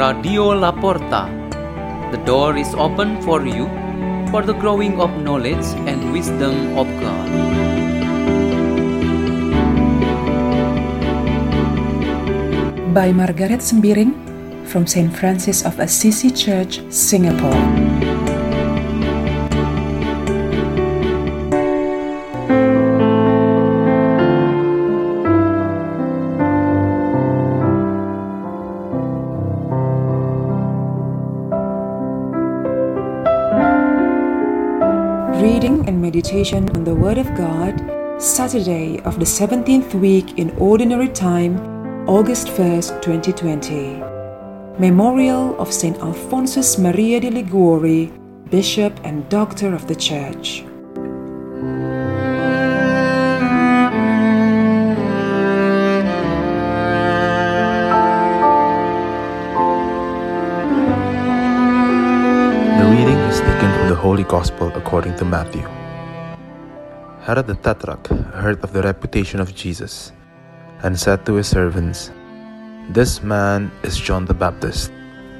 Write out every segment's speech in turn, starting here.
Radio La Porta. The door is open for you for the growing of knowledge and wisdom of God. By Margareth Sembiring from St. Francis of Assisi Church, Singapore. Meditation on the Word of God, Saturday of the 17th week in Ordinary Time, August 1st, 2020. Memorial of St. Alphonsus Maria de Liguori, Bishop and Doctor of the Church. The reading is taken from the Holy Gospel according to Matthew. Herod the Tetrarch heard of the reputation of Jesus and said to his servants, This man is John the Baptist.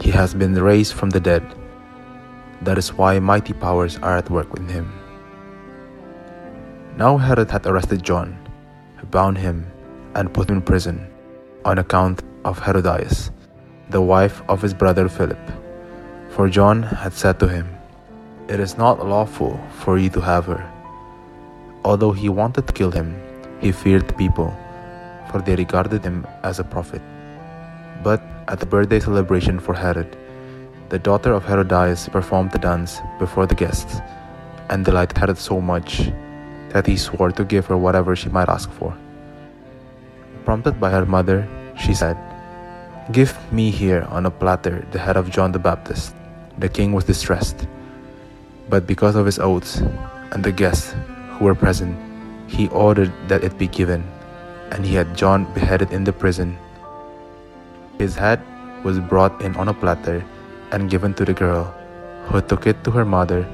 He has been raised from the dead. That is why mighty powers are at work in him. Now Herod had arrested John, bound him, and put him in prison on account of Herodias, the wife of his brother Philip. For John had said to him, It is not lawful for you to have her. Although he wanted to kill him, he feared the people, for they regarded him as a prophet. But at the birthday celebration for Herod, the daughter of Herodias performed the dance before the guests, and delighted Herod so much that he swore to give her whatever she might ask for. Prompted by her mother, she said, Give me here on a platter the head of John the Baptist. The king was distressed. But because of his oaths and the guests who were present, he ordered that it be given, and he had John beheaded in the prison. His head was brought in on a platter and given to the girl, who took it to her mother.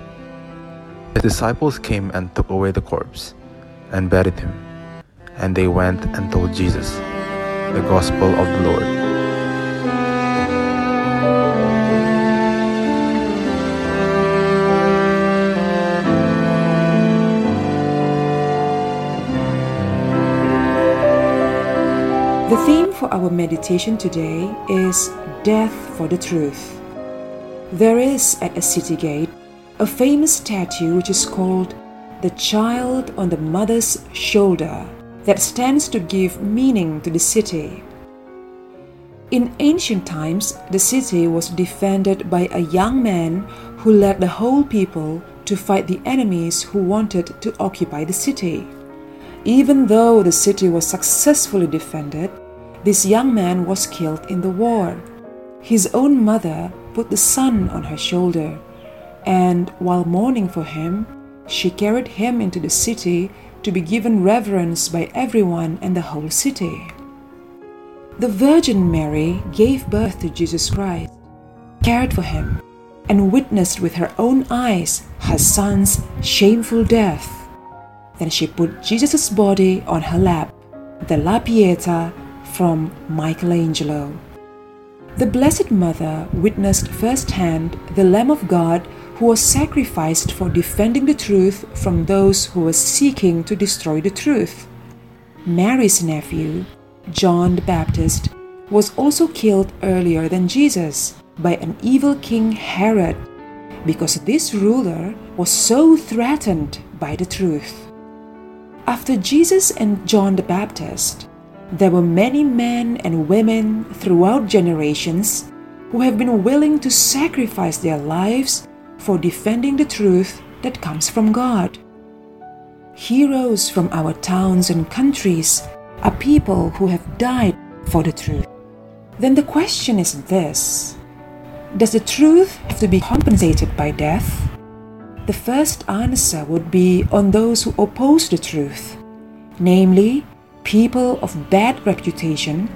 His disciples came and took away the corpse and buried him, and they went and told Jesus the gospel of the Lord. For our meditation today is Death for the Truth. There is at a city gate a famous statue which is called the Child on the Mother's Shoulder that stands to give meaning to the city. In ancient times, the city was defended by a young man who led the whole people to fight the enemies who wanted to occupy the city. Even though the city was successfully defended, this young man was killed in the war. His own mother put the son on her shoulder, and while mourning for him, she carried him into the city to be given reverence by everyone in the whole city. The Virgin Mary gave birth to Jesus Christ, cared for him, and witnessed with her own eyes her son's shameful death. Then she put Jesus' body on her lap, the La Pieta from Michelangelo. The Blessed Mother witnessed firsthand the Lamb of God who was sacrificed for defending the truth from those who were seeking to destroy the truth. Mary's nephew, John the Baptist, was also killed earlier than Jesus by an evil king Herod because this ruler was so threatened by the truth. After Jesus and John the Baptist, there were many men and women throughout generations who have been willing to sacrifice their lives for defending the truth that comes from God. Heroes from our towns and countries are people who have died for the truth. Then the question is this Does the truth have to be compensated by death? The first answer would be on those who oppose the truth, namely, people of bad reputation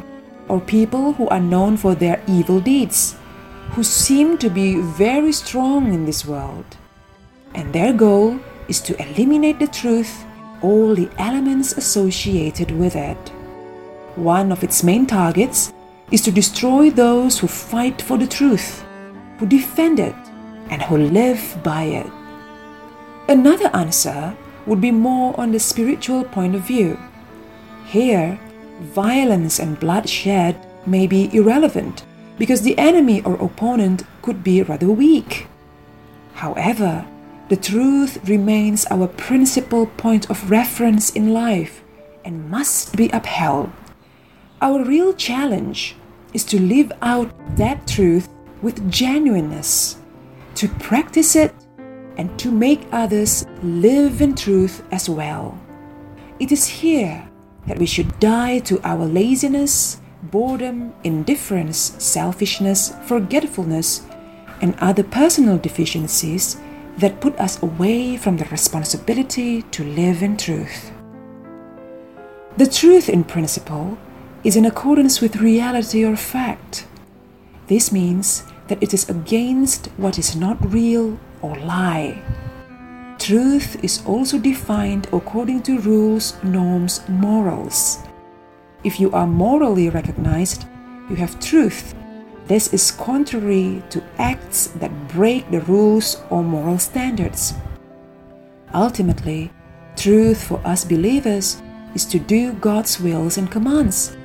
or people who are known for their evil deeds, who seem to be very strong in this world. And their goal is to eliminate the truth, all the elements associated with it. One of its main targets is to destroy those who fight for the truth, who defend it, and who live by it. Another answer would be more on the spiritual point of view. Here, violence and bloodshed may be irrelevant because the enemy or opponent could be rather weak. However, the truth remains our principal point of reference in life and must be upheld. Our real challenge is to live out that truth with genuineness, to practice it, and to make others live in truth as well. It is here that we should die to our laziness, boredom, indifference, selfishness, forgetfulness, and other personal deficiencies that put us away from the responsibility to live in truth. The truth in principle is in accordance with reality or fact. This means that it is against what is not real or lie. Truth is also defined according to rules, norms, morals. If you are morally recognized, you have truth. This is contrary to acts that break the rules or moral standards. Ultimately, truth for us believers is to do God's wills and commands.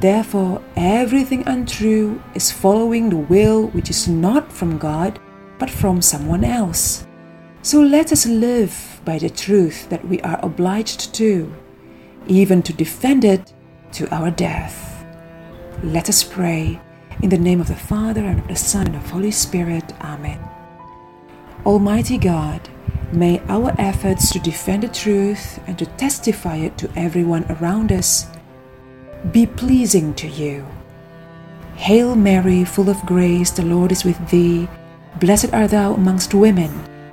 Therefore, everything untrue is following the will which is not from God but from someone else. So let us live by the truth that we are obliged to, even to defend it to our death. Let us pray in the name of the Father and of the Son and of the Holy Spirit. Amen. Almighty God, may our efforts to defend the truth and to testify it to everyone around us be pleasing to you. Hail Mary, full of grace, the Lord is with thee. Blessed art thou amongst women